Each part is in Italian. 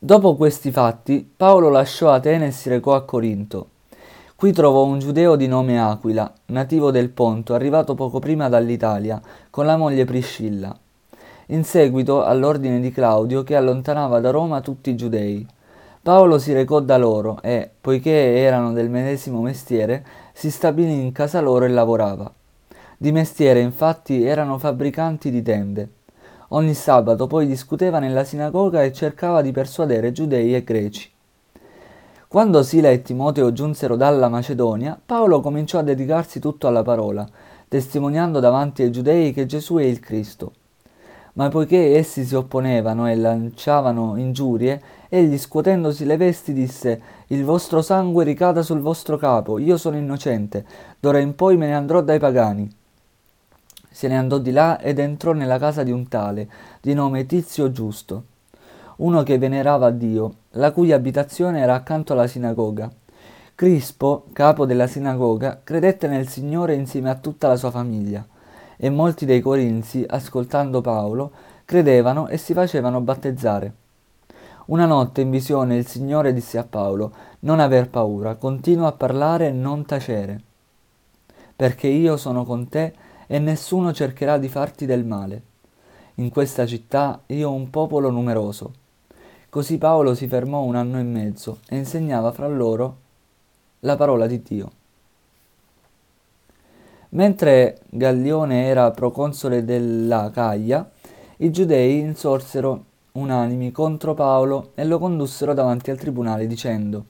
Dopo questi fatti, Paolo lasciò Atene e si recò a Corinto. Qui trovò un giudeo di nome Aquila, nativo del Ponto, arrivato poco prima dall'Italia, con la moglie Priscilla. In seguito all'ordine di Claudio che allontanava da Roma tutti i giudei. Paolo si recò da loro e, poiché erano del medesimo mestiere, si stabilì in casa loro e lavorava. Di mestiere, infatti, erano fabbricanti di tende. Ogni sabato poi discuteva nella sinagoga e cercava di persuadere giudei e greci. Quando Sila e Timoteo giunsero dalla Macedonia, Paolo cominciò a dedicarsi tutto alla parola, testimoniando davanti ai giudei che Gesù è il Cristo. Ma poiché essi si opponevano e lanciavano ingiurie, egli scuotendosi le vesti disse Il vostro sangue ricada sul vostro capo, io sono innocente, d'ora in poi me ne andrò dai pagani. Se ne andò di là ed entrò nella casa di un tale, di nome Tizio Giusto uno che venerava Dio, la cui abitazione era accanto alla sinagoga. Crispo, capo della sinagoga, credette nel Signore insieme a tutta la sua famiglia, e molti dei corinzi, ascoltando Paolo, credevano e si facevano battezzare. Una notte in visione il Signore disse a Paolo, non aver paura, continua a parlare e non tacere, perché io sono con te e nessuno cercherà di farti del male. In questa città io ho un popolo numeroso Così Paolo si fermò un anno e mezzo e insegnava fra loro la parola di Dio. Mentre Gallione era proconsole dell'Acaia, i giudei insorsero unanimi contro Paolo e lo condussero davanti al tribunale dicendo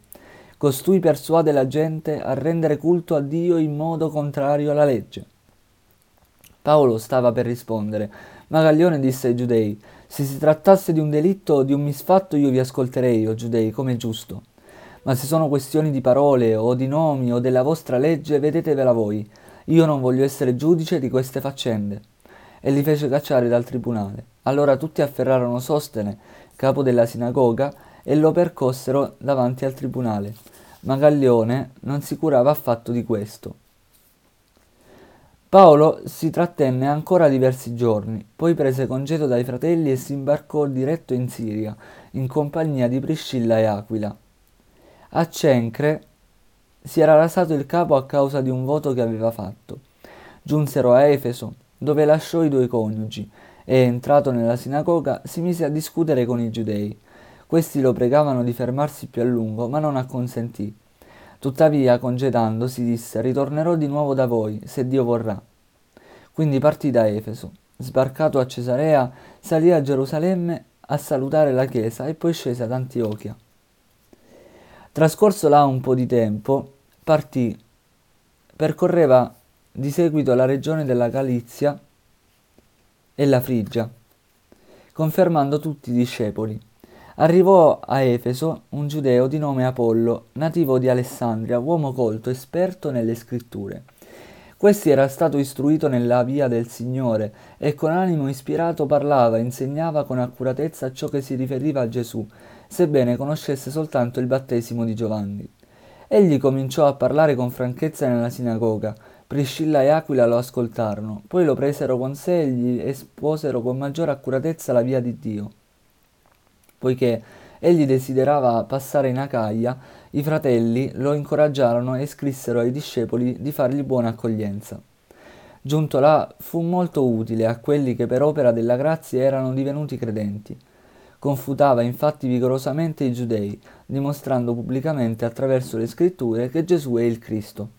Costui persuade la gente a rendere culto a Dio in modo contrario alla legge. Paolo stava per rispondere, ma Gallione disse ai giudei se si trattasse di un delitto o di un misfatto io vi ascolterei, o giudei, come giusto. Ma se sono questioni di parole o di nomi o della vostra legge, vedetevela voi. Io non voglio essere giudice di queste faccende. E li fece cacciare dal tribunale. Allora tutti afferrarono Sostene, capo della sinagoga, e lo percossero davanti al tribunale. Ma Gallione non si curava affatto di questo. Paolo si trattenne ancora diversi giorni, poi prese congedo dai fratelli e si imbarcò diretto in Siria, in compagnia di Priscilla e Aquila. A Cencre si era rasato il capo a causa di un voto che aveva fatto. Giunsero a Efeso, dove lasciò i due coniugi, e entrato nella sinagoga si mise a discutere con i giudei. Questi lo pregavano di fermarsi più a lungo, ma non acconsentì. Tuttavia, congedandosi, disse, ritornerò di nuovo da voi, se Dio vorrà. Quindi partì da Efeso. Sbarcato a Cesarea, salì a Gerusalemme a salutare la chiesa e poi scese ad Antiochia. Trascorso là un po' di tempo, partì, percorreva di seguito la regione della Galizia e la Frigia, confermando tutti i discepoli. Arrivò a Efeso un giudeo di nome Apollo, nativo di Alessandria, uomo colto, esperto nelle scritture. Questi era stato istruito nella via del Signore e con animo ispirato parlava e insegnava con accuratezza ciò che si riferiva a Gesù, sebbene conoscesse soltanto il battesimo di Giovanni. Egli cominciò a parlare con franchezza nella sinagoga. Priscilla e Aquila lo ascoltarono, poi lo presero con sé e gli esposero con maggiore accuratezza la via di Dio poiché egli desiderava passare in Acaia, i fratelli lo incoraggiarono e scrissero ai discepoli di fargli buona accoglienza. Giunto là fu molto utile a quelli che per opera della grazia erano divenuti credenti. Confutava infatti vigorosamente i giudei, dimostrando pubblicamente attraverso le scritture che Gesù è il Cristo.